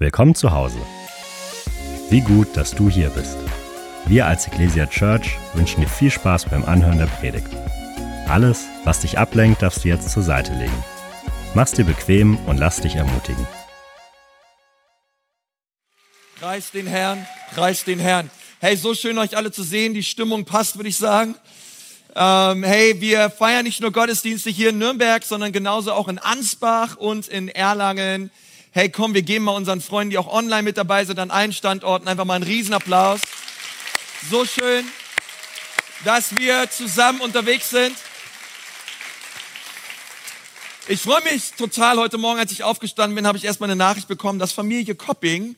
Willkommen zu Hause. Wie gut, dass du hier bist. Wir als Ecclesia Church wünschen dir viel Spaß beim Anhören der Predigt. Alles, was dich ablenkt, darfst du jetzt zur Seite legen. Mach's dir bequem und lass dich ermutigen. Preis den Herrn, preis den Herrn. Hey, so schön euch alle zu sehen. Die Stimmung passt, würde ich sagen. Ähm, hey, wir feiern nicht nur Gottesdienste hier in Nürnberg, sondern genauso auch in Ansbach und in Erlangen hey komm, wir geben mal unseren Freunden, die auch online mit dabei sind, an allen Standorten einfach mal einen Riesenapplaus. So schön, dass wir zusammen unterwegs sind. Ich freue mich total. Heute Morgen, als ich aufgestanden bin, habe ich erstmal eine Nachricht bekommen, dass Familie Kopping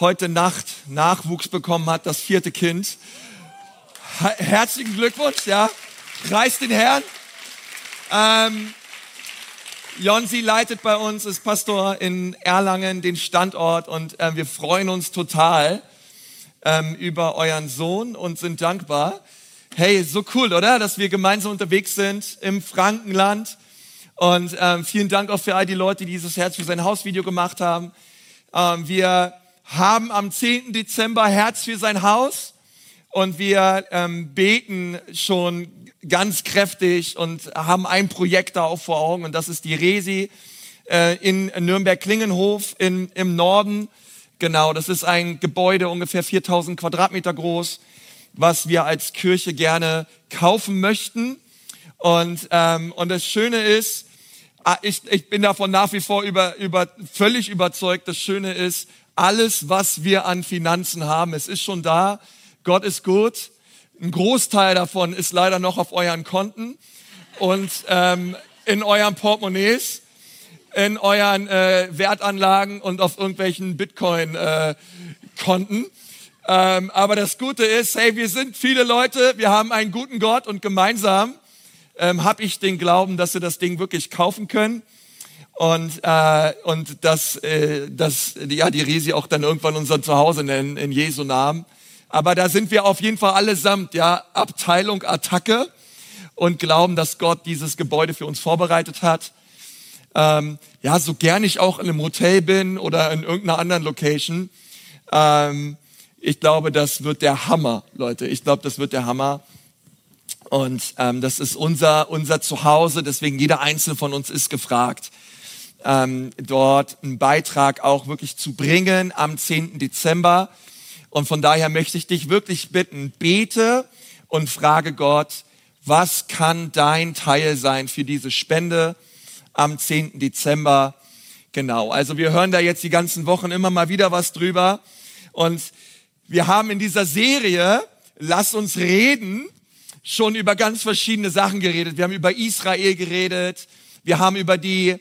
heute Nacht Nachwuchs bekommen hat, das vierte Kind. Herzlichen Glückwunsch, ja. Preis den Herrn. Ähm, Jonsi leitet bei uns, ist Pastor in Erlangen, den Standort und äh, wir freuen uns total ähm, über euren Sohn und sind dankbar. Hey, so cool, oder? Dass wir gemeinsam unterwegs sind im Frankenland. Und ähm, vielen Dank auch für all die Leute, die dieses Herz für sein Haus Video gemacht haben. Ähm, wir haben am 10. Dezember Herz für sein Haus und wir ähm, beten schon ganz kräftig und haben ein Projekt da auch vor Augen und das ist die Resi äh, in Nürnberg-Klingenhof in, im Norden. Genau, das ist ein Gebäude ungefähr 4000 Quadratmeter groß, was wir als Kirche gerne kaufen möchten. Und, ähm, und das Schöne ist, ah, ich, ich bin davon nach wie vor über, über, völlig überzeugt, das Schöne ist, alles, was wir an Finanzen haben, es ist schon da. Gott ist gut ein Großteil davon ist leider noch auf euren Konten und ähm, in euren Portemonnaies, in euren äh, Wertanlagen und auf irgendwelchen Bitcoin-Konten. Äh, ähm, aber das Gute ist, hey, wir sind viele Leute, wir haben einen guten Gott und gemeinsam ähm, habe ich den Glauben, dass wir das Ding wirklich kaufen können und äh, und dass äh, dass ja die Resi auch dann irgendwann unser Zuhause nennen in Jesu Namen. Aber da sind wir auf jeden Fall allesamt, ja, Abteilung Attacke und glauben, dass Gott dieses Gebäude für uns vorbereitet hat. Ähm, ja, so gern ich auch in einem Hotel bin oder in irgendeiner anderen Location. Ähm, ich glaube, das wird der Hammer, Leute. Ich glaube, das wird der Hammer. Und ähm, das ist unser, unser Zuhause. Deswegen jeder Einzelne von uns ist gefragt, ähm, dort einen Beitrag auch wirklich zu bringen am 10. Dezember. Und von daher möchte ich dich wirklich bitten, bete und frage Gott, was kann dein Teil sein für diese Spende am 10. Dezember? Genau, also wir hören da jetzt die ganzen Wochen immer mal wieder was drüber. Und wir haben in dieser Serie, lass uns reden, schon über ganz verschiedene Sachen geredet. Wir haben über Israel geredet. Wir haben über die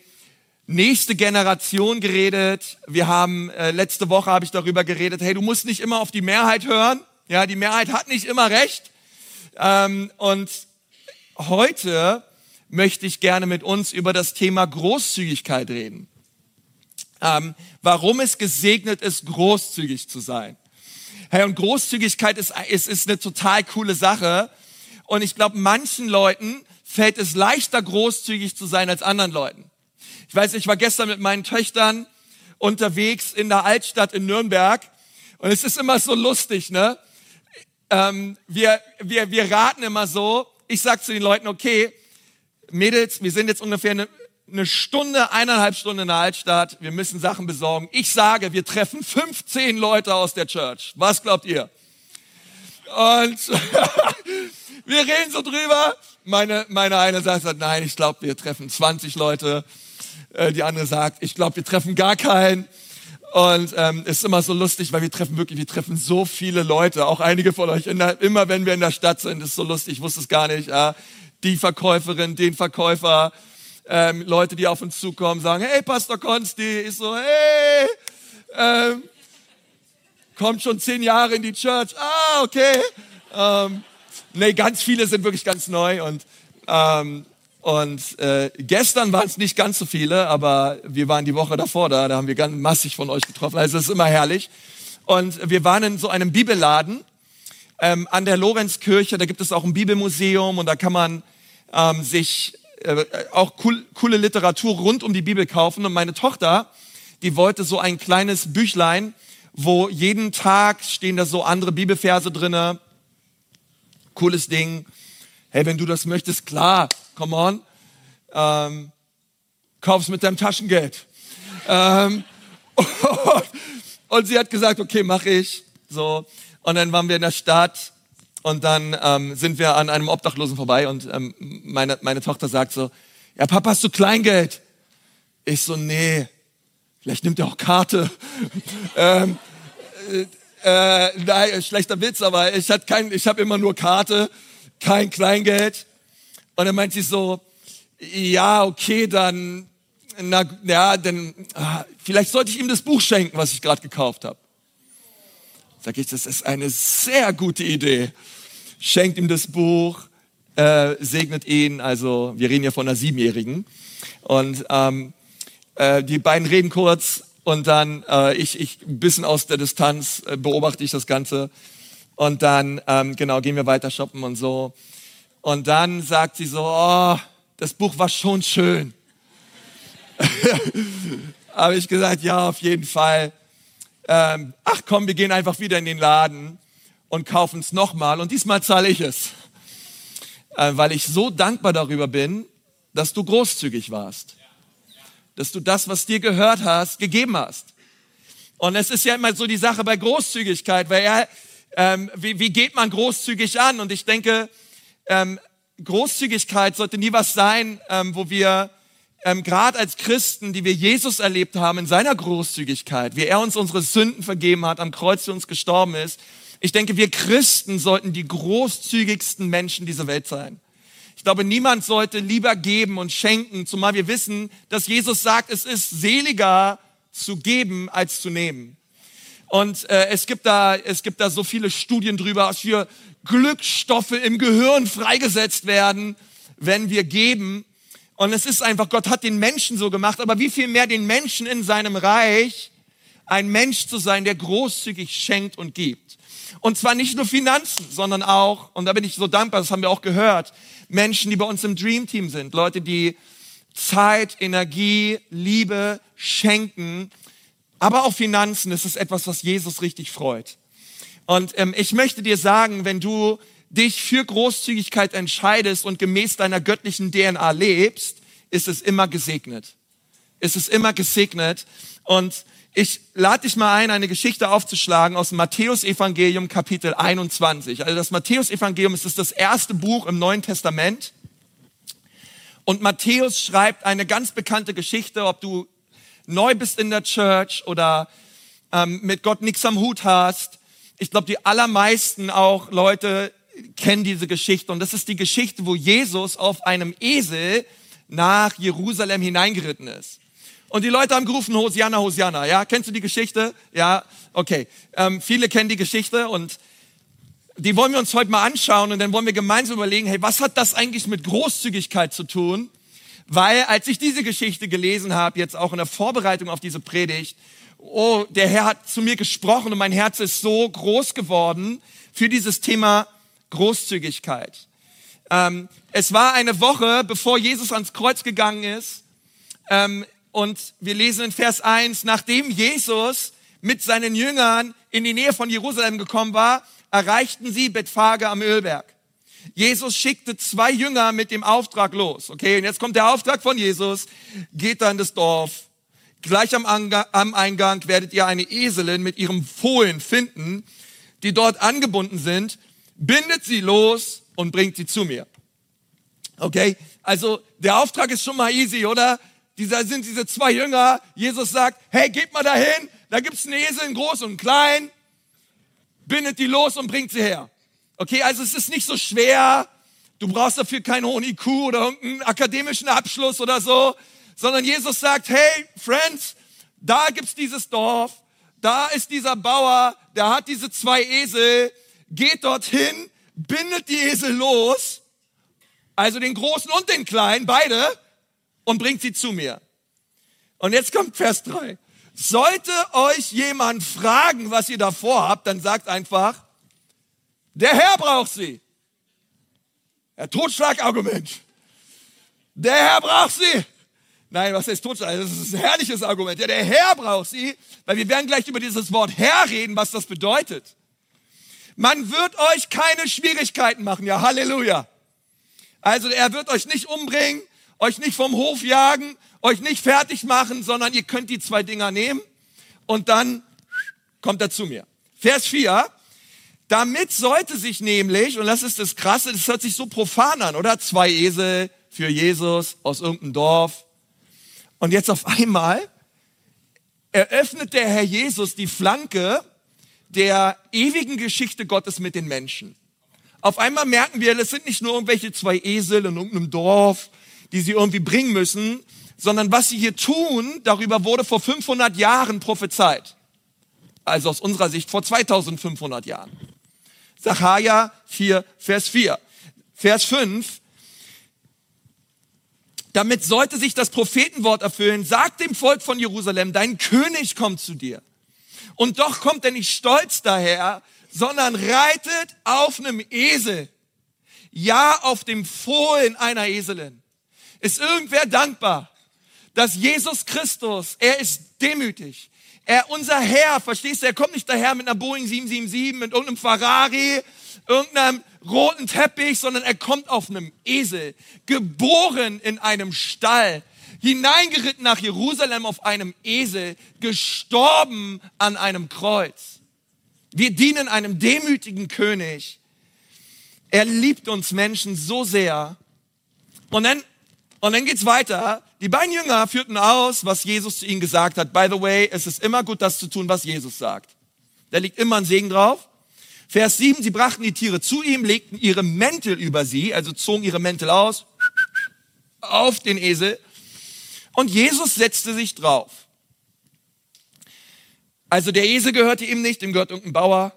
nächste Generation geredet. Wir haben äh, letzte Woche habe ich darüber geredet. Hey, du musst nicht immer auf die Mehrheit hören. Ja, die Mehrheit hat nicht immer recht. Ähm, und heute möchte ich gerne mit uns über das Thema Großzügigkeit reden. Ähm, warum es gesegnet ist, großzügig zu sein. Hey, und Großzügigkeit ist, ist, ist eine total coole Sache. Und ich glaube, manchen Leuten fällt es leichter, großzügig zu sein als anderen Leuten. Ich weiß, ich war gestern mit meinen Töchtern unterwegs in der Altstadt in Nürnberg und es ist immer so lustig, ne? Ähm, wir, wir, wir raten immer so, ich sag zu den Leuten, okay, Mädels, wir sind jetzt ungefähr eine, eine Stunde, eineinhalb Stunden in der Altstadt, wir müssen Sachen besorgen. Ich sage, wir treffen 15 Leute aus der Church. Was glaubt ihr? Und wir reden so drüber. Meine, meine eine sagt, nein, ich glaube, wir treffen 20 Leute. Äh, die andere sagt, ich glaube, wir treffen gar keinen. Und ähm, ist immer so lustig, weil wir treffen wirklich, wir treffen so viele Leute, auch einige von euch. Der, immer wenn wir in der Stadt sind, ist so lustig, ich wusste es gar nicht. Ja, die Verkäuferin, den Verkäufer, ähm, Leute, die auf uns zukommen, sagen, hey Pastor Konsti, ich so, hey, ähm, kommt schon zehn Jahre in die Church, ah, okay. Ähm, nee, ganz viele sind wirklich ganz neu und ähm, und äh, gestern waren es nicht ganz so viele, aber wir waren die Woche davor da, da haben wir ganz massig von euch getroffen. Also es ist immer herrlich. Und wir waren in so einem Bibelladen ähm, an der Lorenzkirche. Da gibt es auch ein Bibelmuseum und da kann man ähm, sich äh, auch cool, coole Literatur rund um die Bibel kaufen. Und meine Tochter, die wollte so ein kleines Büchlein, wo jeden Tag stehen da so andere Bibelverse drinne. Cooles Ding. Hey, wenn du das möchtest, klar, come on. Ähm, kauf's mit deinem Taschengeld. Ähm, und, und sie hat gesagt, okay, mache ich. So. Und dann waren wir in der Stadt und dann ähm, sind wir an einem Obdachlosen vorbei und ähm, meine, meine Tochter sagt so, ja Papa, hast du Kleingeld? Ich so, nee, vielleicht nimmt er auch Karte. ähm, äh, äh, nein, schlechter Witz, aber ich, hat kein, ich habe immer nur Karte, kein Kleingeld. Und dann meint sie so, ja, okay, dann, na, ja, dann, ah, vielleicht sollte ich ihm das Buch schenken, was ich gerade gekauft habe. Sag ich, das ist eine sehr gute Idee schenkt ihm das Buch, äh, segnet ihn. Also wir reden ja von einer Siebenjährigen. Und ähm, äh, die beiden reden kurz und dann äh, ich, ich ein bisschen aus der Distanz äh, beobachte ich das Ganze. Und dann, ähm, genau, gehen wir weiter shoppen und so. Und dann sagt sie so, oh, das Buch war schon schön. Habe ich gesagt, ja, auf jeden Fall. Ähm, ach komm, wir gehen einfach wieder in den Laden und kaufen es nochmal und diesmal zahle ich es, äh, weil ich so dankbar darüber bin, dass du großzügig warst, dass du das, was dir gehört hast, gegeben hast. Und es ist ja immer so die Sache bei Großzügigkeit, weil er, ähm, wie, wie geht man großzügig an? Und ich denke, ähm, Großzügigkeit sollte nie was sein, ähm, wo wir ähm, gerade als Christen, die wir Jesus erlebt haben in seiner Großzügigkeit, wie er uns unsere Sünden vergeben hat, am Kreuz für uns gestorben ist, ich denke, wir Christen sollten die großzügigsten Menschen dieser Welt sein. Ich glaube, niemand sollte lieber geben und schenken, zumal wir wissen, dass Jesus sagt, es ist seliger zu geben als zu nehmen. Und äh, es, gibt da, es gibt da so viele Studien drüber, was für Glückstoffe im Gehirn freigesetzt werden, wenn wir geben. Und es ist einfach, Gott hat den Menschen so gemacht, aber wie viel mehr den Menschen in seinem Reich, ein Mensch zu sein, der großzügig schenkt und gibt. Und zwar nicht nur Finanzen, sondern auch, und da bin ich so dankbar, das haben wir auch gehört, Menschen, die bei uns im Dream Team sind, Leute, die Zeit, Energie, Liebe schenken, aber auch Finanzen, das ist etwas, was Jesus richtig freut. Und ähm, ich möchte dir sagen, wenn du dich für Großzügigkeit entscheidest und gemäß deiner göttlichen DNA lebst, ist es immer gesegnet. Ist es immer gesegnet. Und ich lade dich mal ein, eine Geschichte aufzuschlagen aus dem Matthäusevangelium Kapitel 21. Also das Matthäusevangelium ist das erste Buch im Neuen Testament. Und Matthäus schreibt eine ganz bekannte Geschichte, ob du neu bist in der Church oder ähm, mit Gott nichts am Hut hast. Ich glaube, die allermeisten auch Leute kennen diese Geschichte. Und das ist die Geschichte, wo Jesus auf einem Esel nach Jerusalem hineingeritten ist. Und die Leute haben gerufen, Hosianna, Hosianna. Ja, kennst du die Geschichte? Ja, okay. Ähm, viele kennen die Geschichte und die wollen wir uns heute mal anschauen und dann wollen wir gemeinsam überlegen, hey, was hat das eigentlich mit Großzügigkeit zu tun? Weil als ich diese Geschichte gelesen habe, jetzt auch in der Vorbereitung auf diese Predigt, oh, der Herr hat zu mir gesprochen und mein Herz ist so groß geworden für dieses Thema Großzügigkeit. Ähm, es war eine Woche, bevor Jesus ans Kreuz gegangen ist. Ähm, und wir lesen in Vers 1, nachdem Jesus mit seinen Jüngern in die Nähe von Jerusalem gekommen war, erreichten sie Bethphage am Ölberg. Jesus schickte zwei Jünger mit dem Auftrag los. Okay, und jetzt kommt der Auftrag von Jesus. Geht dann das Dorf. Gleich am, am Eingang werdet ihr eine Eselin mit ihrem Fohlen finden, die dort angebunden sind. Bindet sie los und bringt sie zu mir. Okay, also der Auftrag ist schon mal easy, oder? Dieser sind diese zwei Jünger. Jesus sagt, hey, geht mal dahin. Da gibt's einen Esel, einen groß und einen klein. Bindet die los und bringt sie her. Okay, also es ist nicht so schwer. Du brauchst dafür keinen hohen IQ oder irgendeinen akademischen Abschluss oder so, sondern Jesus sagt, hey, Friends, da gibt's dieses Dorf. Da ist dieser Bauer, der hat diese zwei Esel. Geht dorthin, bindet die Esel los. Also den großen und den kleinen, beide und bringt sie zu mir. Und jetzt kommt Vers 3. Sollte euch jemand fragen, was ihr davor habt, dann sagt einfach, der Herr braucht sie. Der Totschlagargument. Der Herr braucht sie. Nein, was heißt Totschlag? Das ist ein herrliches Argument. Ja, der Herr braucht sie, weil wir werden gleich über dieses Wort Herr reden, was das bedeutet. Man wird euch keine Schwierigkeiten machen. Ja, Halleluja. Also er wird euch nicht umbringen, euch nicht vom Hof jagen, euch nicht fertig machen, sondern ihr könnt die zwei Dinger nehmen und dann kommt er zu mir. Vers 4. Damit sollte sich nämlich, und das ist das Krasse, das hört sich so profan an, oder? Zwei Esel für Jesus aus irgendeinem Dorf. Und jetzt auf einmal eröffnet der Herr Jesus die Flanke der ewigen Geschichte Gottes mit den Menschen. Auf einmal merken wir, das sind nicht nur irgendwelche zwei Esel in irgendeinem Dorf, die sie irgendwie bringen müssen, sondern was sie hier tun, darüber wurde vor 500 Jahren prophezeit. Also aus unserer Sicht vor 2500 Jahren. Sacharja 4, Vers 4. Vers 5. Damit sollte sich das Prophetenwort erfüllen. Sag dem Volk von Jerusalem, dein König kommt zu dir. Und doch kommt er nicht stolz daher, sondern reitet auf einem Esel. Ja, auf dem Fohlen einer Eselin. Ist irgendwer dankbar, dass Jesus Christus, er ist demütig. Er, unser Herr, verstehst du, er kommt nicht daher mit einer Boeing 777, mit irgendeinem Ferrari, irgendeinem roten Teppich, sondern er kommt auf einem Esel, geboren in einem Stall, hineingeritten nach Jerusalem auf einem Esel, gestorben an einem Kreuz. Wir dienen einem demütigen König. Er liebt uns Menschen so sehr. Und dann, und dann geht's weiter. Die beiden Jünger führten aus, was Jesus zu ihnen gesagt hat. By the way, es ist immer gut, das zu tun, was Jesus sagt. Da liegt immer ein Segen drauf. Vers 7, sie brachten die Tiere zu ihm, legten ihre Mäntel über sie, also zogen ihre Mäntel aus, auf den Esel und Jesus setzte sich drauf. Also der Esel gehörte ihm nicht, dem gehört irgendein Bauer.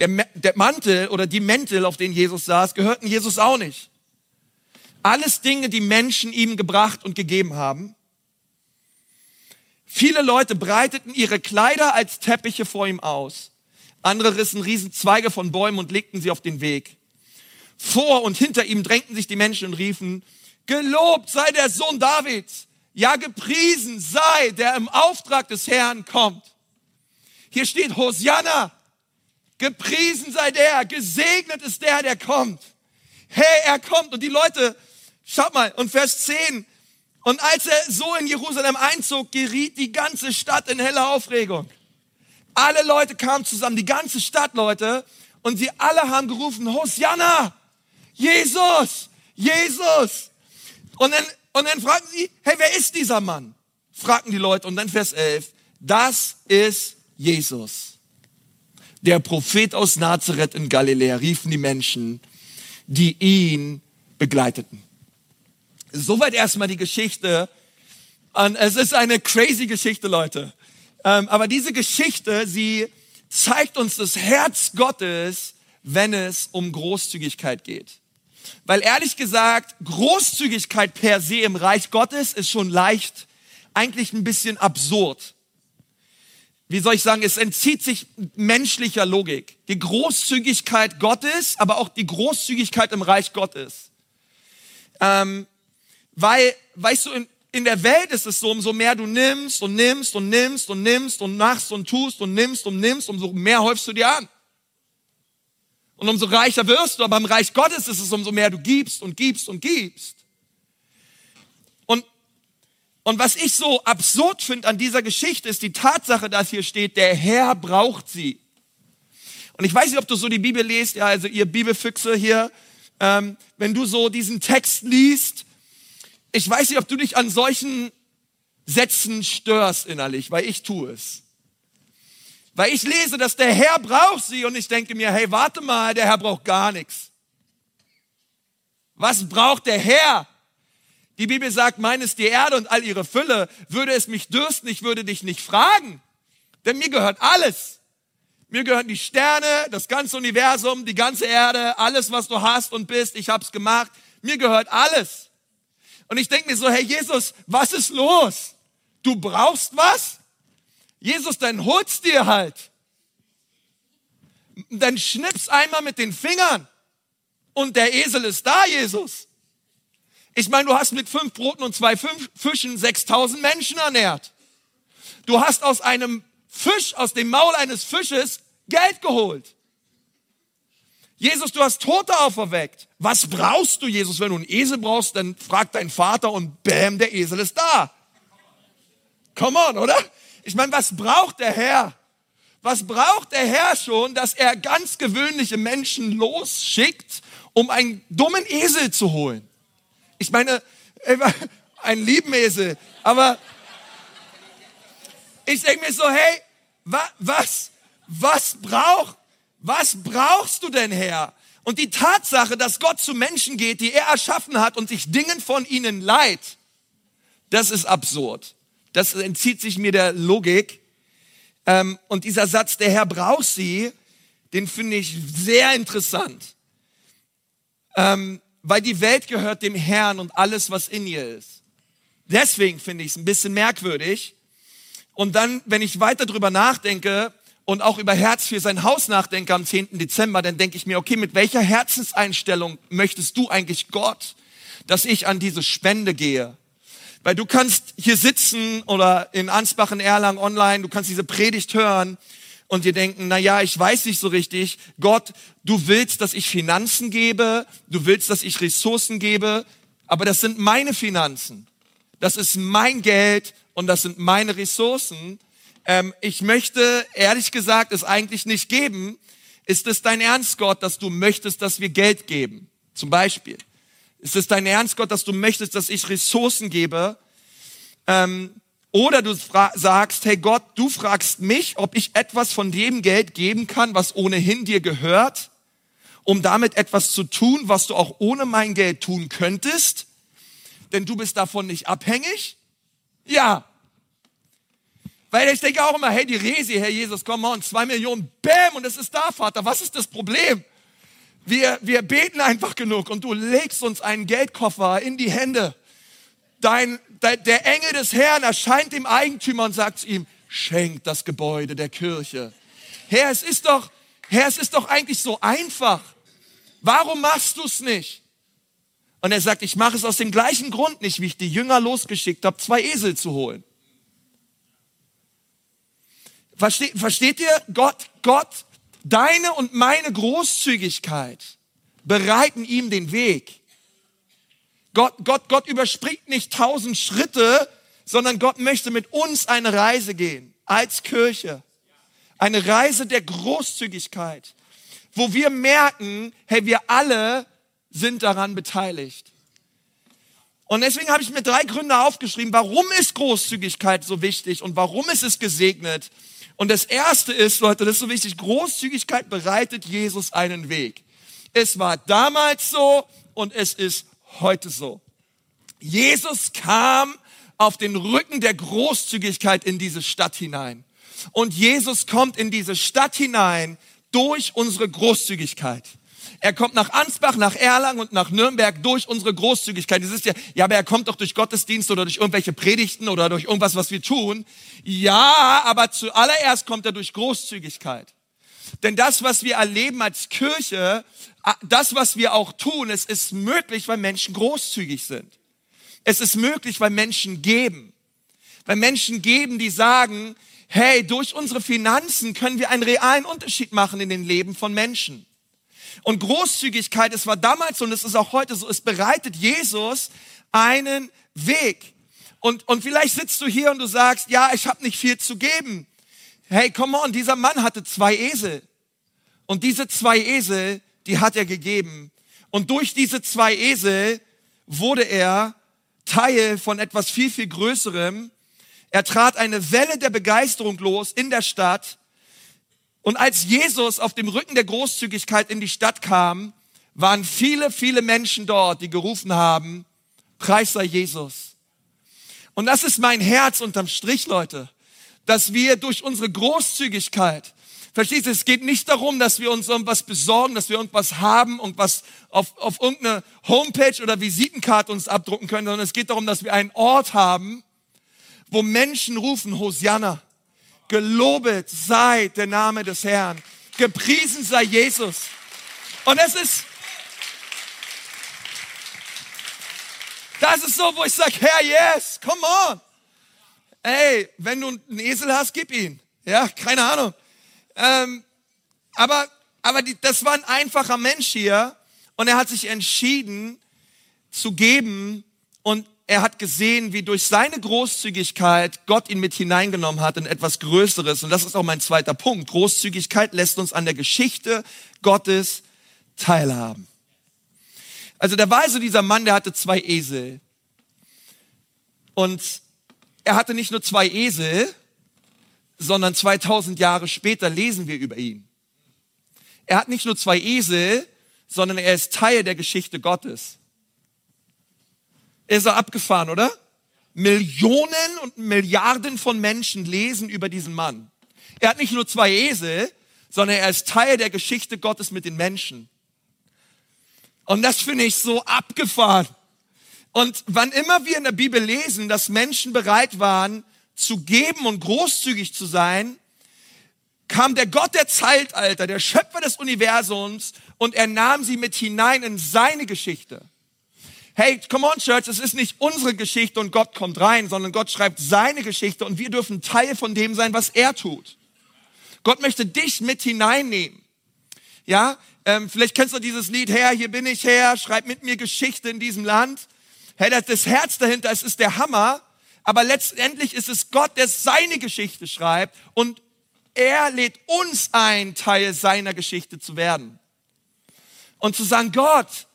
Der, der Mantel oder die Mäntel, auf denen Jesus saß, gehörten Jesus auch nicht. Alles Dinge, die Menschen ihm gebracht und gegeben haben. Viele Leute breiteten ihre Kleider als Teppiche vor ihm aus. Andere rissen Riesenzweige von Bäumen und legten sie auf den Weg. Vor und hinter ihm drängten sich die Menschen und riefen, Gelobt sei der Sohn Davids. Ja, gepriesen sei, der im Auftrag des Herrn kommt. Hier steht Hosianna. Gepriesen sei der, gesegnet ist der, der kommt. Hey, er kommt. Und die Leute, schaut mal, und Vers 10. Und als er so in Jerusalem einzog, geriet die ganze Stadt in helle Aufregung. Alle Leute kamen zusammen, die ganze Stadt, Leute, und sie alle haben gerufen, Hosianna, Jesus, Jesus. Und dann und dann fragen sie, hey, wer ist dieser Mann? Fragten die Leute. Und dann Vers 11, das ist Jesus. Der Prophet aus Nazareth in Galiläa, riefen die Menschen, die ihn begleiteten. Soweit erstmal die Geschichte. Und es ist eine crazy Geschichte, Leute. Ähm, aber diese Geschichte, sie zeigt uns das Herz Gottes, wenn es um Großzügigkeit geht. Weil ehrlich gesagt, Großzügigkeit per se im Reich Gottes ist schon leicht, eigentlich ein bisschen absurd. Wie soll ich sagen, es entzieht sich menschlicher Logik. Die Großzügigkeit Gottes, aber auch die Großzügigkeit im Reich Gottes. Ähm, weil, weißt du, in, in der Welt ist es so, umso mehr du nimmst und nimmst und nimmst und nimmst und machst und tust und nimmst und nimmst, umso mehr häufst du dir an. Und umso reicher wirst du, aber im Reich Gottes ist es umso mehr du gibst und gibst und gibst. Und, und was ich so absurd finde an dieser Geschichte ist die Tatsache, dass hier steht, der Herr braucht sie. Und ich weiß nicht, ob du so die Bibel liest, ja, also ihr Bibelfüchse hier, ähm, wenn du so diesen Text liest, ich weiß nicht, ob du dich an solchen Sätzen störst innerlich, weil ich tue es. Weil ich lese, dass der Herr braucht sie und ich denke mir, hey, warte mal, der Herr braucht gar nichts. Was braucht der Herr? Die Bibel sagt, meines die Erde und all ihre Fülle. Würde es mich dürsten, ich würde dich nicht fragen. Denn mir gehört alles. Mir gehören die Sterne, das ganze Universum, die ganze Erde, alles, was du hast und bist. Ich hab's gemacht. Mir gehört alles. Und ich denke mir so, hey Jesus, was ist los? Du brauchst was? Jesus, dann holst dir halt. Dann schnips einmal mit den Fingern und der Esel ist da, Jesus. Ich meine, du hast mit fünf Broten und zwei Fischen 6000 Menschen ernährt. Du hast aus einem Fisch, aus dem Maul eines Fisches Geld geholt. Jesus, du hast Tote auferweckt. Was brauchst du, Jesus? Wenn du einen Esel brauchst, dann frag deinen Vater und bäm, der Esel ist da. Come on, oder? Ich meine, was braucht der Herr? Was braucht der Herr schon, dass er ganz gewöhnliche Menschen losschickt, um einen dummen Esel zu holen? Ich meine, ein lieben Esel, aber ich denke mir so, hey, wa, was, was braucht, was brauchst du denn, Herr? Und die Tatsache, dass Gott zu Menschen geht, die er erschaffen hat und sich Dingen von ihnen leiht, das ist absurd. Das entzieht sich mir der Logik. Ähm, und dieser Satz, der Herr braucht sie, den finde ich sehr interessant. Ähm, weil die Welt gehört dem Herrn und alles, was in ihr ist. Deswegen finde ich es ein bisschen merkwürdig. Und dann, wenn ich weiter drüber nachdenke, und auch über Herz für sein Haus nachdenke am 10. Dezember, dann denke ich mir, okay, mit welcher Herzenseinstellung möchtest du eigentlich Gott, dass ich an diese Spende gehe? Weil du kannst hier sitzen oder in Ansbach in Erlangen online, du kannst diese Predigt hören und dir denken, na ja, ich weiß nicht so richtig, Gott, du willst, dass ich Finanzen gebe, du willst, dass ich Ressourcen gebe, aber das sind meine Finanzen. Das ist mein Geld und das sind meine Ressourcen ähm, ich möchte ehrlich gesagt es eigentlich nicht geben. Ist es dein Ernst, Gott, dass du möchtest, dass wir Geld geben? Zum Beispiel. Ist es dein Ernst, Gott, dass du möchtest, dass ich Ressourcen gebe? Ähm, oder du sagst, hey Gott, du fragst mich, ob ich etwas von dem Geld geben kann, was ohnehin dir gehört, um damit etwas zu tun, was du auch ohne mein Geld tun könntest, denn du bist davon nicht abhängig. Ja, weil ich denke auch immer, hey, die Resi, Herr Jesus, komm und zwei Millionen, bam, und es ist da, Vater. Was ist das Problem? Wir, wir beten einfach genug und du legst uns einen Geldkoffer in die Hände. Dein, de, der Engel des Herrn erscheint dem Eigentümer und sagt zu ihm, schenkt das Gebäude der Kirche. Herr, es ist doch, Herr, es ist doch eigentlich so einfach. Warum machst du es nicht? Und er sagt, ich mache es aus dem gleichen Grund nicht, wie ich die Jünger losgeschickt habe, zwei Esel zu holen. Versteht, versteht ihr? Gott, Gott, deine und meine Großzügigkeit bereiten ihm den Weg. Gott, Gott, Gott überspringt nicht tausend Schritte, sondern Gott möchte mit uns eine Reise gehen, als Kirche. Eine Reise der Großzügigkeit, wo wir merken, hey, wir alle sind daran beteiligt. Und deswegen habe ich mir drei Gründe aufgeschrieben, warum ist Großzügigkeit so wichtig und warum ist es gesegnet und das erste ist, Leute, das ist so wichtig, Großzügigkeit bereitet Jesus einen Weg. Es war damals so und es ist heute so. Jesus kam auf den Rücken der Großzügigkeit in diese Stadt hinein. Und Jesus kommt in diese Stadt hinein durch unsere Großzügigkeit. Er kommt nach Ansbach, nach Erlangen und nach Nürnberg durch unsere Großzügigkeit. Das ist ja, ja, aber er kommt doch durch Gottesdienst oder durch irgendwelche Predigten oder durch irgendwas, was wir tun. Ja, aber zuallererst kommt er durch Großzügigkeit. Denn das, was wir erleben als Kirche, das, was wir auch tun, es ist möglich, weil Menschen großzügig sind. Es ist möglich, weil Menschen geben. Weil Menschen geben, die sagen, hey, durch unsere Finanzen können wir einen realen Unterschied machen in den Leben von Menschen. Und Großzügigkeit, es war damals und es ist auch heute so, es bereitet Jesus einen Weg. Und, und vielleicht sitzt du hier und du sagst, ja, ich habe nicht viel zu geben. Hey, come on, dieser Mann hatte zwei Esel. Und diese zwei Esel, die hat er gegeben. Und durch diese zwei Esel wurde er Teil von etwas viel, viel Größerem. Er trat eine Welle der Begeisterung los in der Stadt und als Jesus auf dem Rücken der Großzügigkeit in die Stadt kam, waren viele, viele Menschen dort, die gerufen haben, Preis sei Jesus. Und das ist mein Herz unterm Strich, Leute, dass wir durch unsere Großzügigkeit, verstehst du, es geht nicht darum, dass wir uns irgendwas besorgen, dass wir irgendwas haben und was auf, auf irgendeine Homepage oder Visitenkarte uns abdrucken können, sondern es geht darum, dass wir einen Ort haben, wo Menschen rufen, Hosianna. Gelobet sei der Name des Herrn. Gepriesen sei Jesus. Und es ist, Das ist so, wo ich sage, Herr, yes, come on. Ey, wenn du einen Esel hast, gib ihn. Ja, keine Ahnung. Ähm, aber aber die, das war ein einfacher Mensch hier und er hat sich entschieden zu geben und er hat gesehen, wie durch seine Großzügigkeit Gott ihn mit hineingenommen hat in etwas Größeres. Und das ist auch mein zweiter Punkt. Großzügigkeit lässt uns an der Geschichte Gottes teilhaben. Also der Weise dieser Mann, der hatte zwei Esel. Und er hatte nicht nur zwei Esel, sondern 2000 Jahre später lesen wir über ihn. Er hat nicht nur zwei Esel, sondern er ist Teil der Geschichte Gottes. Er ist er abgefahren, oder? Millionen und Milliarden von Menschen lesen über diesen Mann. Er hat nicht nur zwei Esel, sondern er ist Teil der Geschichte Gottes mit den Menschen. Und das finde ich so abgefahren. Und wann immer wir in der Bibel lesen, dass Menschen bereit waren, zu geben und großzügig zu sein, kam der Gott der Zeitalter, der Schöpfer des Universums und er nahm sie mit hinein in seine Geschichte. Hey, come on, Church, es ist nicht unsere Geschichte und Gott kommt rein, sondern Gott schreibt seine Geschichte und wir dürfen Teil von dem sein, was er tut. Gott möchte dich mit hineinnehmen. Ja, ähm, vielleicht kennst du dieses Lied, Herr, hier bin ich her, schreib mit mir Geschichte in diesem Land. Hey, das, das Herz dahinter, es ist der Hammer, aber letztendlich ist es Gott, der seine Geschichte schreibt und er lädt uns ein, Teil seiner Geschichte zu werden. Und zu sagen, Gott,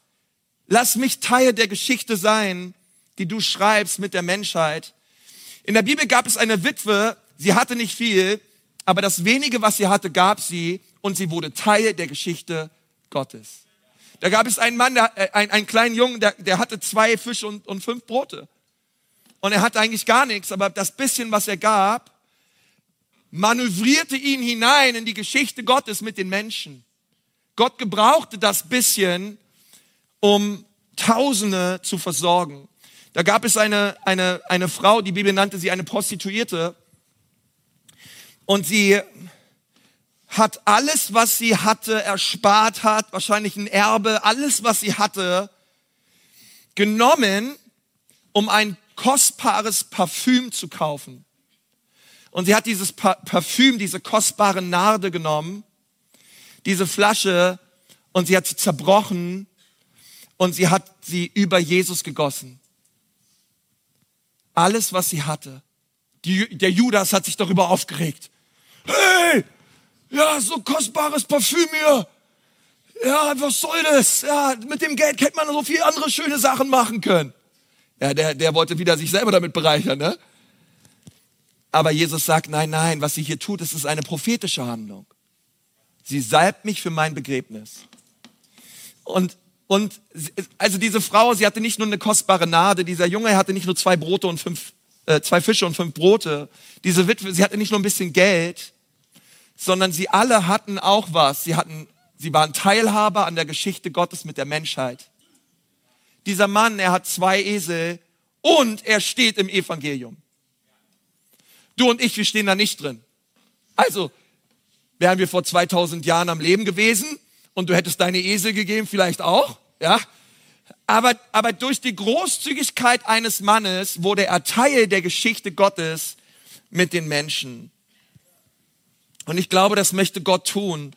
lass mich Teil der Geschichte sein, die du schreibst mit der Menschheit. In der Bibel gab es eine Witwe, sie hatte nicht viel, aber das wenige, was sie hatte, gab sie und sie wurde Teil der Geschichte Gottes. Da gab es einen Mann, der, äh, einen, einen kleinen Jungen, der, der hatte zwei Fische und, und fünf Brote. Und er hatte eigentlich gar nichts, aber das bisschen, was er gab, manövrierte ihn hinein in die Geschichte Gottes mit den Menschen. Gott gebrauchte das bisschen, um Tausende zu versorgen. Da gab es eine, eine, eine Frau, die Bibel nannte sie eine Prostituierte. Und sie hat alles, was sie hatte, erspart hat, wahrscheinlich ein Erbe, alles, was sie hatte, genommen, um ein kostbares Parfüm zu kaufen. Und sie hat dieses Parfüm, diese kostbare Narde genommen, diese Flasche, und sie hat sie zerbrochen und sie hat sie über Jesus gegossen. Alles, was sie hatte. Die, der Judas hat sich darüber aufgeregt. Hey, ja, so kostbares Parfüm hier. Ja, was soll das? Ja, mit dem Geld hätte man so viele andere schöne Sachen machen können. Ja, der, der wollte wieder sich selber damit bereichern, ne? Aber Jesus sagt, nein, nein, was sie hier tut, das ist eine prophetische Handlung. Sie salbt mich für mein Begräbnis. Und, und also diese Frau, sie hatte nicht nur eine kostbare Nade, dieser Junge hatte nicht nur zwei Brote und fünf, äh, zwei Fische und fünf Brote. Diese Witwe, sie hatte nicht nur ein bisschen Geld, sondern sie alle hatten auch was. Sie hatten, sie waren Teilhaber an der Geschichte Gottes mit der Menschheit. Dieser Mann, er hat zwei Esel und er steht im Evangelium. Du und ich, wir stehen da nicht drin. Also, wären wir vor 2000 Jahren am Leben gewesen und du hättest deine Esel gegeben, vielleicht auch, ja. Aber, aber durch die Großzügigkeit eines Mannes wurde er Teil der Geschichte Gottes mit den Menschen. Und ich glaube, das möchte Gott tun.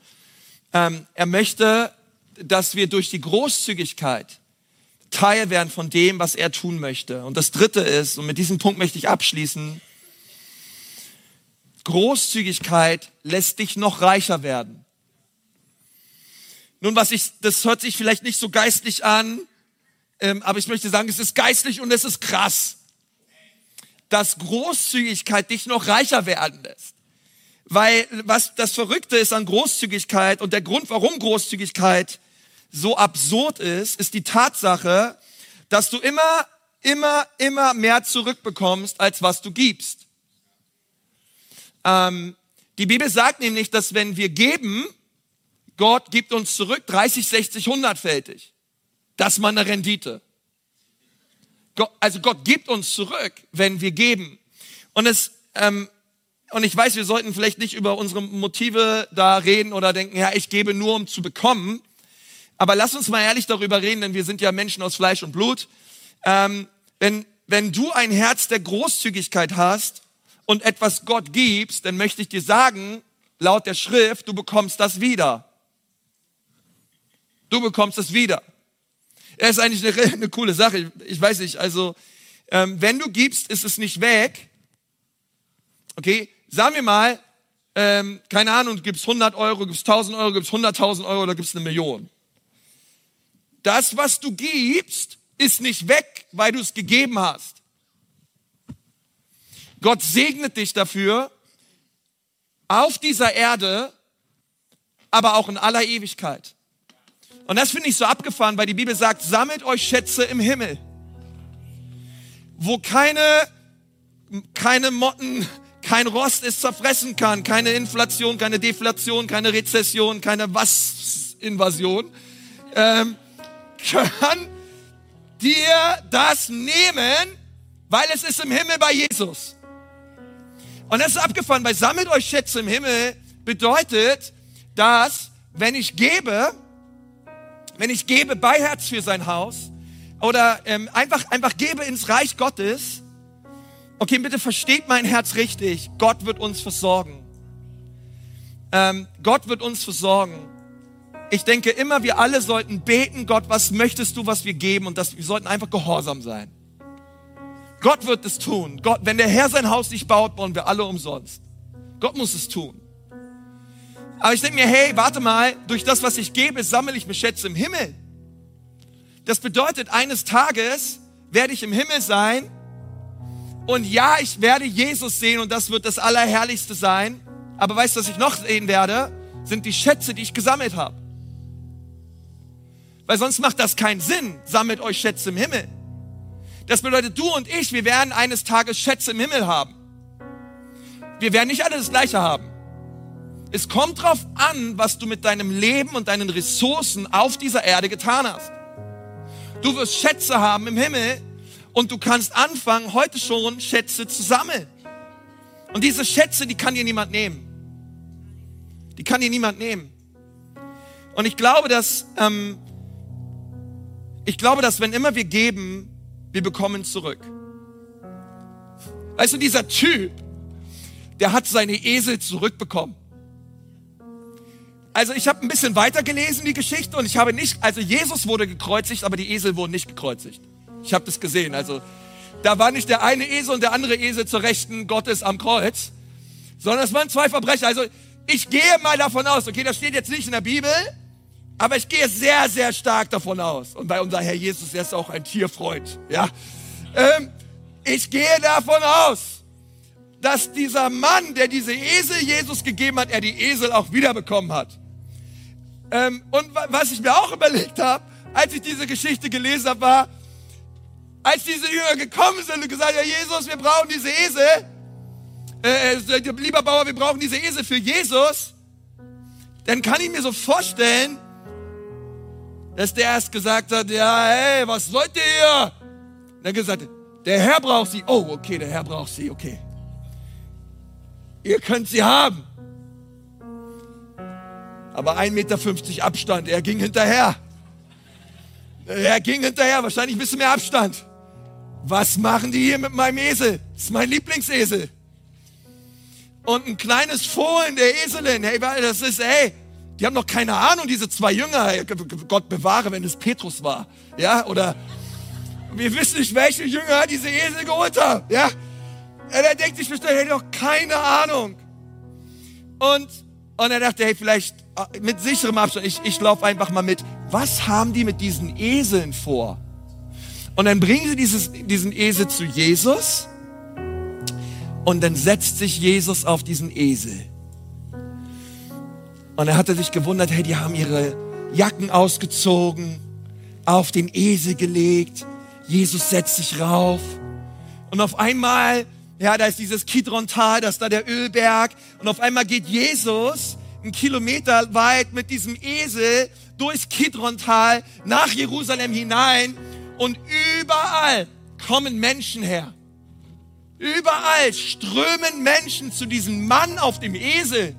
Ähm, er möchte, dass wir durch die Großzügigkeit Teil werden von dem, was er tun möchte. Und das Dritte ist, und mit diesem Punkt möchte ich abschließen, Großzügigkeit lässt dich noch reicher werden. Nun, was ich, das hört sich vielleicht nicht so geistlich an, ähm, aber ich möchte sagen, es ist geistlich und es ist krass, dass Großzügigkeit dich noch reicher werden lässt. Weil was das Verrückte ist an Großzügigkeit und der Grund, warum Großzügigkeit so absurd ist, ist die Tatsache, dass du immer, immer, immer mehr zurückbekommst, als was du gibst. Ähm, die Bibel sagt nämlich, dass wenn wir geben, Gott gibt uns zurück 30, 60, 100-fältig. Das ist mal eine Rendite. Also Gott gibt uns zurück, wenn wir geben. Und es, ähm, und ich weiß, wir sollten vielleicht nicht über unsere Motive da reden oder denken, ja, ich gebe nur, um zu bekommen. Aber lass uns mal ehrlich darüber reden, denn wir sind ja Menschen aus Fleisch und Blut. Ähm, wenn, wenn du ein Herz der Großzügigkeit hast und etwas Gott gibst, dann möchte ich dir sagen, laut der Schrift, du bekommst das wieder. Du bekommst es wieder. Er ist eigentlich eine, eine, coole Sache. Ich weiß nicht, also ähm, wenn du gibst, ist es nicht weg. Okay, sagen wir mal, ähm, keine Ahnung, gibst 100 Euro, gibst 1000 Euro, gibst 100.000 Euro oder gibst eine Million. Das, was du gibst, ist nicht weg, weil du es gegeben hast. Gott segnet dich dafür auf dieser Erde, aber auch in aller Ewigkeit. Und das finde ich so abgefahren, weil die Bibel sagt, sammelt euch Schätze im Himmel, wo keine, keine Motten, kein Rost es zerfressen kann, keine Inflation, keine Deflation, keine Rezession, keine Was-Invasion, ähm, kann dir das nehmen, weil es ist im Himmel bei Jesus. Und das ist abgefahren, weil sammelt euch Schätze im Himmel bedeutet, dass wenn ich gebe, wenn ich gebe bei Herz für sein Haus oder ähm, einfach, einfach gebe ins Reich Gottes, okay, bitte versteht mein Herz richtig, Gott wird uns versorgen. Ähm, Gott wird uns versorgen. Ich denke immer, wir alle sollten beten, Gott, was möchtest du, was wir geben? Und das, wir sollten einfach gehorsam sein. Gott wird es tun. Gott, wenn der Herr sein Haus nicht baut, bauen wir alle umsonst. Gott muss es tun. Aber ich denke mir, hey, warte mal, durch das, was ich gebe, sammle ich mir Schätze im Himmel. Das bedeutet, eines Tages werde ich im Himmel sein und ja, ich werde Jesus sehen und das wird das Allerherrlichste sein. Aber weißt du, was ich noch sehen werde? Sind die Schätze, die ich gesammelt habe. Weil sonst macht das keinen Sinn. Sammelt euch Schätze im Himmel. Das bedeutet, du und ich, wir werden eines Tages Schätze im Himmel haben. Wir werden nicht alle das Gleiche haben. Es kommt darauf an, was du mit deinem Leben und deinen Ressourcen auf dieser Erde getan hast. Du wirst Schätze haben im Himmel und du kannst anfangen, heute schon Schätze zu sammeln. Und diese Schätze, die kann dir niemand nehmen. Die kann dir niemand nehmen. Und ich glaube, dass ähm, ich glaube, dass wenn immer wir geben, wir bekommen zurück. Weißt du, dieser Typ, der hat seine Esel zurückbekommen. Also ich habe ein bisschen weiter gelesen, die Geschichte, und ich habe nicht, also Jesus wurde gekreuzigt, aber die Esel wurden nicht gekreuzigt. Ich habe das gesehen. Also da war nicht der eine Esel und der andere Esel zur Rechten Gottes am Kreuz, sondern es waren zwei Verbrecher. Also ich gehe mal davon aus, okay, das steht jetzt nicht in der Bibel, aber ich gehe sehr, sehr stark davon aus. Und bei unser Herr Jesus, er ist auch ein Tierfreund, ja. Ähm, ich gehe davon aus, dass dieser Mann, der diese Esel Jesus gegeben hat, er die Esel auch wiederbekommen hat. Ähm, und was ich mir auch überlegt habe, als ich diese Geschichte gelesen habe, war, als diese Jünger gekommen sind und gesagt, ja Jesus, wir brauchen diese Esel, äh, äh, lieber Bauer, wir brauchen diese Esel für Jesus, dann kann ich mir so vorstellen, dass der erst gesagt hat, ja, hey, was wollt ihr hier? Dann gesagt, der Herr braucht sie. Oh, okay, der Herr braucht sie, okay. Ihr könnt sie haben aber 1,50 Meter Abstand. Er ging hinterher. Er ging hinterher, wahrscheinlich ein bisschen mehr Abstand. Was machen die hier mit meinem Esel? Das ist mein Lieblingsesel. Und ein kleines Fohlen der Eselin. Hey, das ist, hey, die haben noch keine Ahnung, diese zwei Jünger. Gott bewahre, wenn es Petrus war. Ja, oder wir wissen nicht, welche Jünger diese Esel geholt haben. Ja, er denkt sich bestimmt, hey, doch keine Ahnung. Und, und er dachte, hey, vielleicht mit sicherem Abstand, ich, ich laufe einfach mal mit. Was haben die mit diesen Eseln vor? Und dann bringen sie dieses, diesen Esel zu Jesus und dann setzt sich Jesus auf diesen Esel. Und er hatte sich gewundert, hey, die haben ihre Jacken ausgezogen, auf den Esel gelegt. Jesus setzt sich rauf. Und auf einmal, ja, da ist dieses Kidron-Tal, da ist da der Ölberg. Und auf einmal geht Jesus einen Kilometer weit mit diesem Esel durchs Kidrontal nach Jerusalem hinein und überall kommen Menschen her. Überall strömen Menschen zu diesem Mann auf dem Esel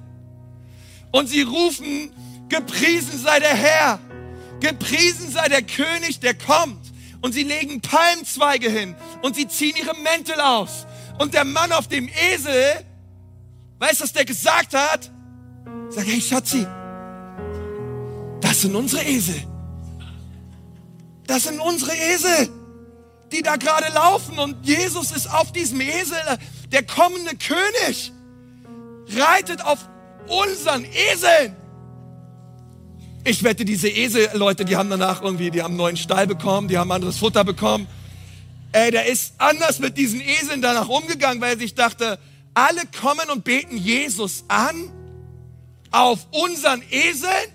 und sie rufen, gepriesen sei der Herr, gepriesen sei der König, der kommt. und sie legen Palmzweige hin und sie ziehen ihre Mäntel aus. Und der Mann auf dem Esel, weißt du, was der gesagt hat? Sag, hey Schatzi, das sind unsere Esel. Das sind unsere Esel, die da gerade laufen und Jesus ist auf diesem Esel, der kommende König, reitet auf unseren Eseln. Ich wette, diese Esel-Leute, die haben danach irgendwie, die haben einen neuen Stall bekommen, die haben anderes Futter bekommen. Ey, der ist anders mit diesen Eseln danach umgegangen, weil er sich dachte, alle kommen und beten Jesus an auf unseren Eseln.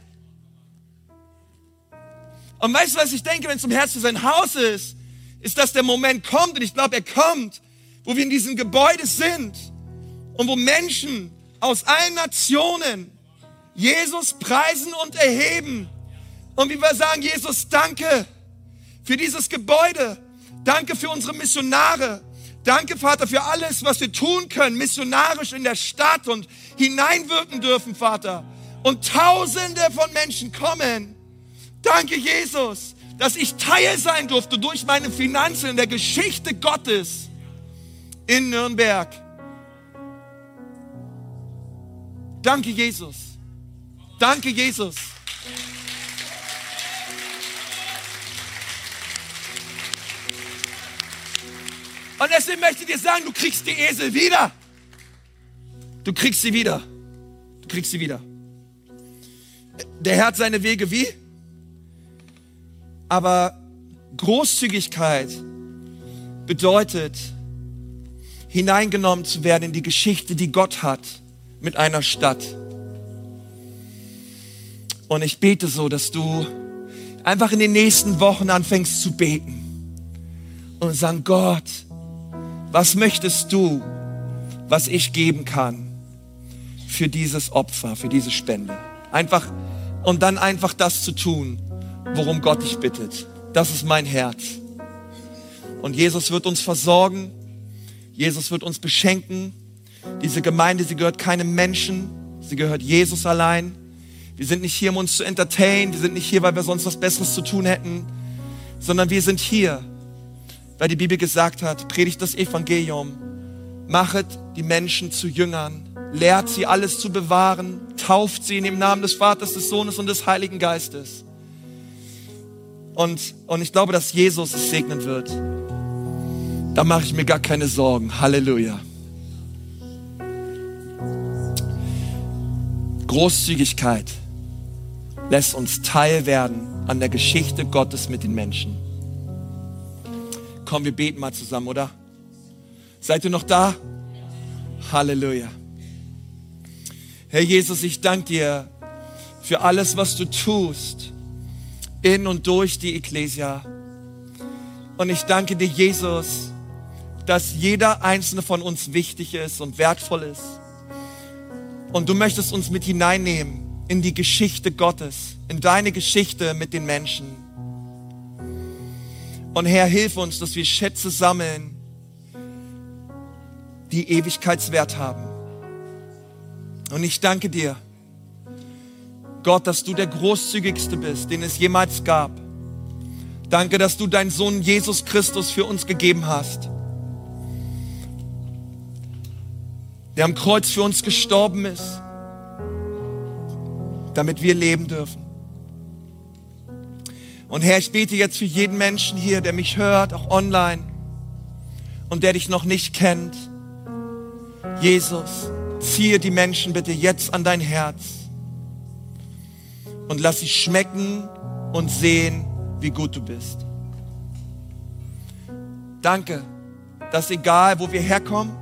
Und weißt du, was ich denke, wenn es zum Herz für sein Haus ist, ist, dass der Moment kommt, und ich glaube, er kommt, wo wir in diesem Gebäude sind und wo Menschen aus allen Nationen Jesus preisen und erheben. Und wie wir sagen, Jesus, danke für dieses Gebäude. Danke für unsere Missionare. Danke, Vater, für alles, was wir tun können, missionarisch in der Stadt und hineinwirken dürfen, Vater. Und Tausende von Menschen kommen. Danke, Jesus, dass ich Teil sein durfte durch meine Finanzen in der Geschichte Gottes in Nürnberg. Danke, Jesus. Danke, Jesus. Und deswegen möchte ich dir sagen, du kriegst die Esel wieder. Du kriegst sie wieder. Du kriegst sie wieder. Der Herr hat seine Wege wie? Aber Großzügigkeit bedeutet, hineingenommen zu werden in die Geschichte, die Gott hat mit einer Stadt. Und ich bete so, dass du einfach in den nächsten Wochen anfängst zu beten und sagen, Gott, was möchtest du, was ich geben kann für dieses Opfer, für diese Spende? Einfach, und dann einfach das zu tun, worum Gott dich bittet. Das ist mein Herz. Und Jesus wird uns versorgen. Jesus wird uns beschenken. Diese Gemeinde, sie gehört keinem Menschen. Sie gehört Jesus allein. Wir sind nicht hier, um uns zu entertainen. Wir sind nicht hier, weil wir sonst was Besseres zu tun hätten. Sondern wir sind hier, weil die Bibel gesagt hat, predigt das Evangelium. Machet die Menschen zu Jüngern. Lehrt sie alles zu bewahren. Tauft sie in dem Namen des Vaters, des Sohnes und des Heiligen Geistes. Und, und ich glaube, dass Jesus es segnen wird. Da mache ich mir gar keine Sorgen. Halleluja. Großzügigkeit lässt uns teil werden an der Geschichte Gottes mit den Menschen. Komm, wir beten mal zusammen, oder? Seid ihr noch da? Halleluja. Herr Jesus, ich danke dir für alles, was du tust in und durch die Ekklesia. Und ich danke dir, Jesus, dass jeder einzelne von uns wichtig ist und wertvoll ist. Und du möchtest uns mit hineinnehmen in die Geschichte Gottes, in deine Geschichte mit den Menschen. Und Herr, hilf uns, dass wir Schätze sammeln, die Ewigkeitswert haben. Und ich danke dir, Gott, dass du der großzügigste bist, den es jemals gab. Danke, dass du deinen Sohn Jesus Christus für uns gegeben hast. Der am Kreuz für uns gestorben ist, damit wir leben dürfen. Und Herr, ich bete jetzt für jeden Menschen hier, der mich hört, auch online, und der dich noch nicht kennt. Jesus, ziehe die Menschen bitte jetzt an dein Herz und lass sie schmecken und sehen, wie gut du bist. Danke, dass egal, wo wir herkommen,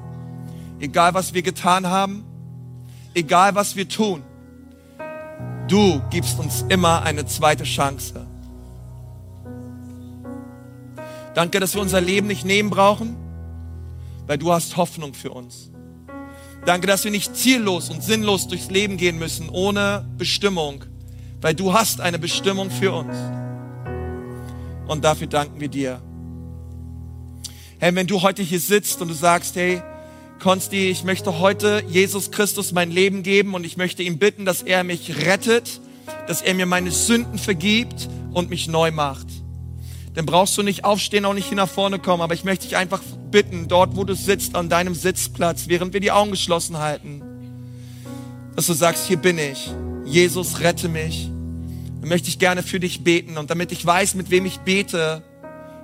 egal, was wir getan haben, egal, was wir tun, du gibst uns immer eine zweite Chance. Danke, dass wir unser Leben nicht nehmen brauchen, weil du hast Hoffnung für uns. Danke, dass wir nicht ziellos und sinnlos durchs Leben gehen müssen, ohne Bestimmung, weil du hast eine Bestimmung für uns. Und dafür danken wir dir. Hey, wenn du heute hier sitzt und du sagst, hey, Konsti, ich möchte heute Jesus Christus mein Leben geben und ich möchte ihn bitten, dass er mich rettet, dass er mir meine Sünden vergibt und mich neu macht dann brauchst du nicht aufstehen, auch nicht hier nach vorne kommen. Aber ich möchte dich einfach bitten, dort, wo du sitzt, an deinem Sitzplatz, während wir die Augen geschlossen halten, dass du sagst, hier bin ich. Jesus, rette mich. Dann möchte ich gerne für dich beten. Und damit ich weiß, mit wem ich bete,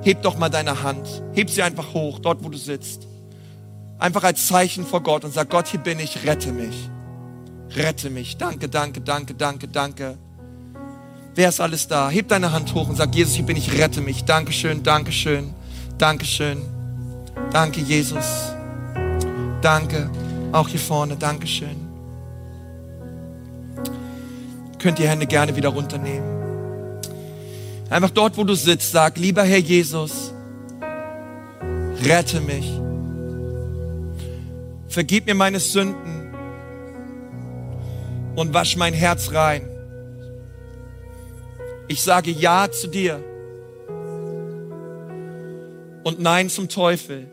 heb doch mal deine Hand. Heb sie einfach hoch, dort, wo du sitzt. Einfach als Zeichen vor Gott und sag, Gott, hier bin ich, rette mich. Rette mich. Danke, danke, danke, danke, danke. Wer ist alles da? Heb deine Hand hoch und sag, Jesus, hier bin ich, rette mich. Dankeschön, Dankeschön, Dankeschön. Danke, Jesus. Danke. Auch hier vorne, Dankeschön. Könnt ihr Hände gerne wieder runternehmen. Einfach dort, wo du sitzt, sag, lieber Herr Jesus, rette mich. Vergib mir meine Sünden und wasch mein Herz rein. Ich sage Ja zu dir und Nein zum Teufel.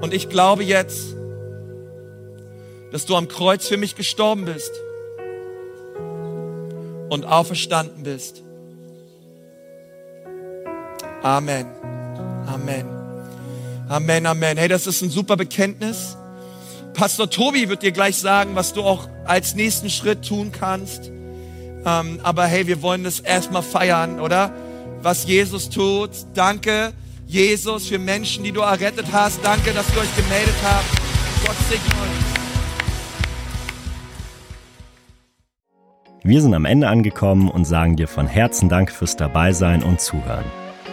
Und ich glaube jetzt, dass du am Kreuz für mich gestorben bist und auferstanden bist. Amen. Amen. Amen, Amen. Hey, das ist ein super Bekenntnis. Pastor Tobi wird dir gleich sagen, was du auch als nächsten Schritt tun kannst. Ähm, aber hey, wir wollen das erstmal feiern, oder? Was Jesus tut. Danke, Jesus, für Menschen, die du errettet hast. Danke, dass du euch gemeldet habt. Gott segne euch. Wir sind am Ende angekommen und sagen dir von Herzen Dank fürs Dabeisein und Zuhören.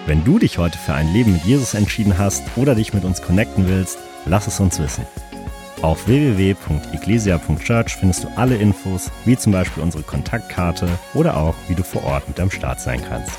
Wenn du dich heute für ein Leben mit Jesus entschieden hast oder dich mit uns connecten willst, lass es uns wissen. Auf www.eglesia.church findest du alle Infos, wie zum Beispiel unsere Kontaktkarte oder auch, wie du vor Ort mit am Start sein kannst.